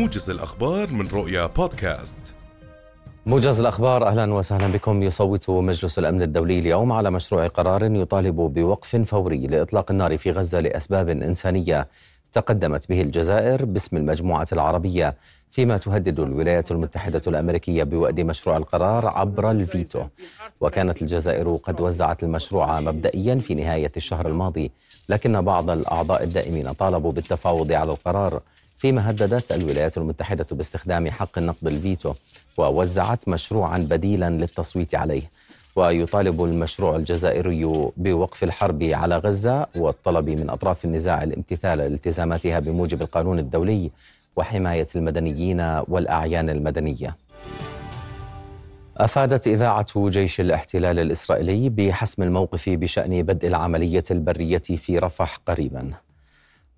موجز الأخبار من رؤيا بودكاست. موجز الأخبار أهلا وسهلا بكم. يصوت مجلس الأمن الدولي اليوم على مشروع قرار يطالب بوقف فوري لإطلاق النار في غزة لأسباب إنسانية. تقدمت به الجزائر باسم المجموعة العربية فيما تهدد الولايات المتحدة الأمريكية بوأد مشروع القرار عبر الفيتو. وكانت الجزائر قد وزعت المشروع مبدئيا في نهاية الشهر الماضي لكن بعض الأعضاء الدائمين طالبوا بالتفاوض على القرار. فيما هددت الولايات المتحدة باستخدام حق النقد الفيتو ووزعت مشروعا بديلا للتصويت عليه. ويطالب المشروع الجزائري بوقف الحرب على غزة والطلب من أطراف النزاع الامتثال لالتزاماتها بموجب القانون الدولي وحماية المدنيين والأعيان المدنية. أفادت إذاعة جيش الاحتلال الإسرائيلي بحسم الموقف بشأن بدء العملية البرية في رفح قريباً.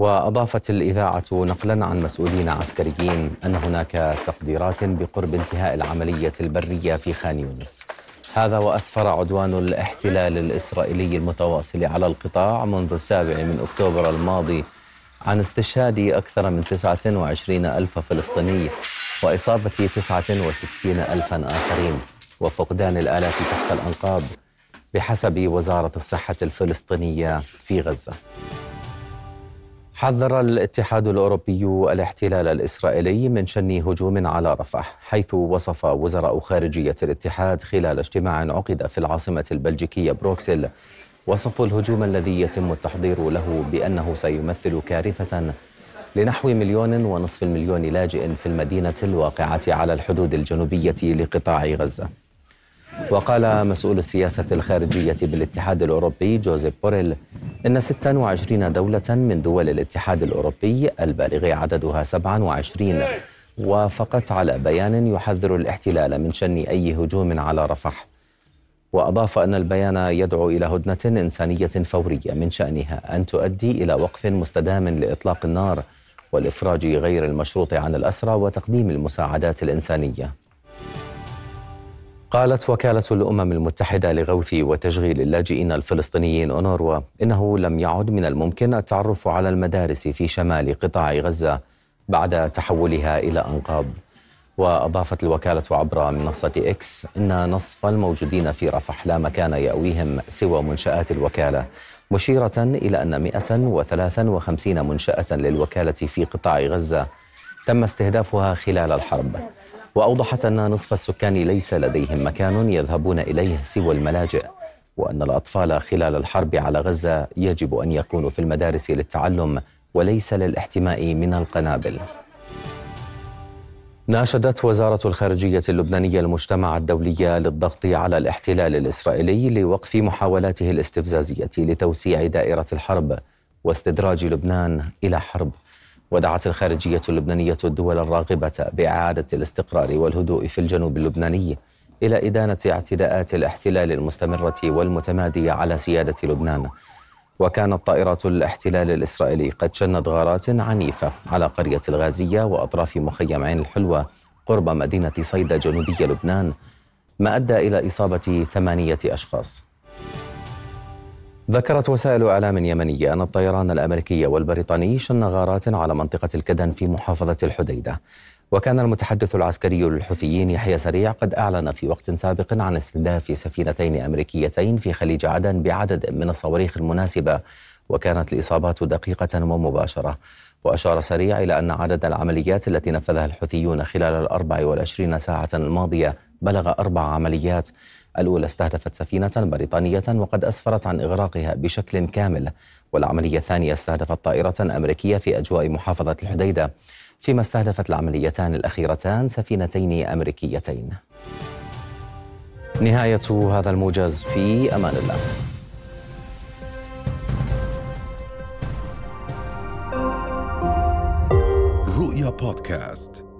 وأضافت الإذاعة نقلا عن مسؤولين عسكريين أن هناك تقديرات بقرب انتهاء العملية البرية في خان يونس. هذا وأسفر عدوان الاحتلال الإسرائيلي المتواصل على القطاع منذ السابع من أكتوبر الماضي عن استشهاد أكثر من 29 ألف فلسطيني وإصابة 69 ألفا آخرين وفقدان الآلاف تحت الأنقاض بحسب وزارة الصحة الفلسطينية في غزة. حذر الاتحاد الأوروبي الاحتلال الإسرائيلي من شن هجوم على رفح حيث وصف وزراء خارجية الاتحاد خلال اجتماع عقد في العاصمة البلجيكية بروكسل. وصفوا الهجوم الذي يتم التحضير له بأنه سيمثل كارثة لنحو مليون ونصف المليون لاجئ في المدينة الواقعة على الحدود الجنوبية لقطاع غزة. وقال مسؤول السياسة الخارجية بالاتحاد الأوروبي جوزيف بوريل إن 26 دولة من دول الاتحاد الأوروبي البالغ عددها 27 وافقت على بيان يحذر الاحتلال من شن أي هجوم على رفح. وأضاف أن البيان يدعو إلى هدنة إنسانية فورية من شأنها أن تؤدي إلى وقف مستدام لإطلاق النار والإفراج غير المشروط عن الأسرى وتقديم المساعدات الإنسانية. قالت وكالة الأمم المتحدة لغوث وتشغيل اللاجئين الفلسطينيين أونروا إنه لم يعد من الممكن التعرف على المدارس في شمال قطاع غزة بعد تحولها إلى أنقاض. وأضافت الوكالة عبر منصة إكس إن نصف الموجودين في رفح لا مكان يأويهم سوى منشآت الوكالة مشيرة إلى أن 153 منشأة للوكالة في قطاع غزة تم استهدافها خلال الحرب. وأوضحت أن نصف السكان ليس لديهم مكان يذهبون إليه سوى الملاجئ وأن الأطفال خلال الحرب على غزة يجب أن يكونوا في المدارس للتعلم وليس للاحتماء من القنابل. ناشدت وزارة الخارجية اللبنانية المجتمع الدولي للضغط على الاحتلال الإسرائيلي لوقف محاولاته الاستفزازية لتوسيع دائرة الحرب واستدراج لبنان إلى حرب ودعت الخارجية اللبنانية الدول الراغبة بإعادة الاستقرار والهدوء في الجنوب اللبناني إلى إدانة اعتداءات الاحتلال المستمرة والمتمادية على سيادة لبنان. وكانت طائرات الاحتلال الإسرائيلي قد شنت غارات عنيفة على قرية الغازية وأطراف مخيم عين الحلوة قرب مدينة صيدا جنوبي لبنان ما أدى إلى إصابة ثمانية أشخاص. ذكرت وسائل إعلام يمنية أن الطيران الأمريكي والبريطاني شن غارات على منطقة الكدن في محافظة الحديدة. وكان المتحدث العسكري للحوثيين يحيى سريع قد أعلن في وقت سابق عن استهداف سفينتين أمريكيتين في خليج عدن بعدد من الصواريخ المناسبة وكانت الإصابات دقيقة ومباشرة. وأشار سريع إلى أن عدد العمليات التي نفذها الحوثيون خلال الأربع والعشرين ساعة الماضية بلغ أربع عمليات. الأولى استهدفت سفينة بريطانية وقد أسفرت عن إغراقها بشكل كامل والعملية الثانية استهدفت طائرة أمريكية في أجواء محافظة الحديدة. فيما استهدفت العمليتان الأخيرتان سفينتين أمريكيتين. نهاية هذا الموجز في أمان الله. رؤيا بودكاست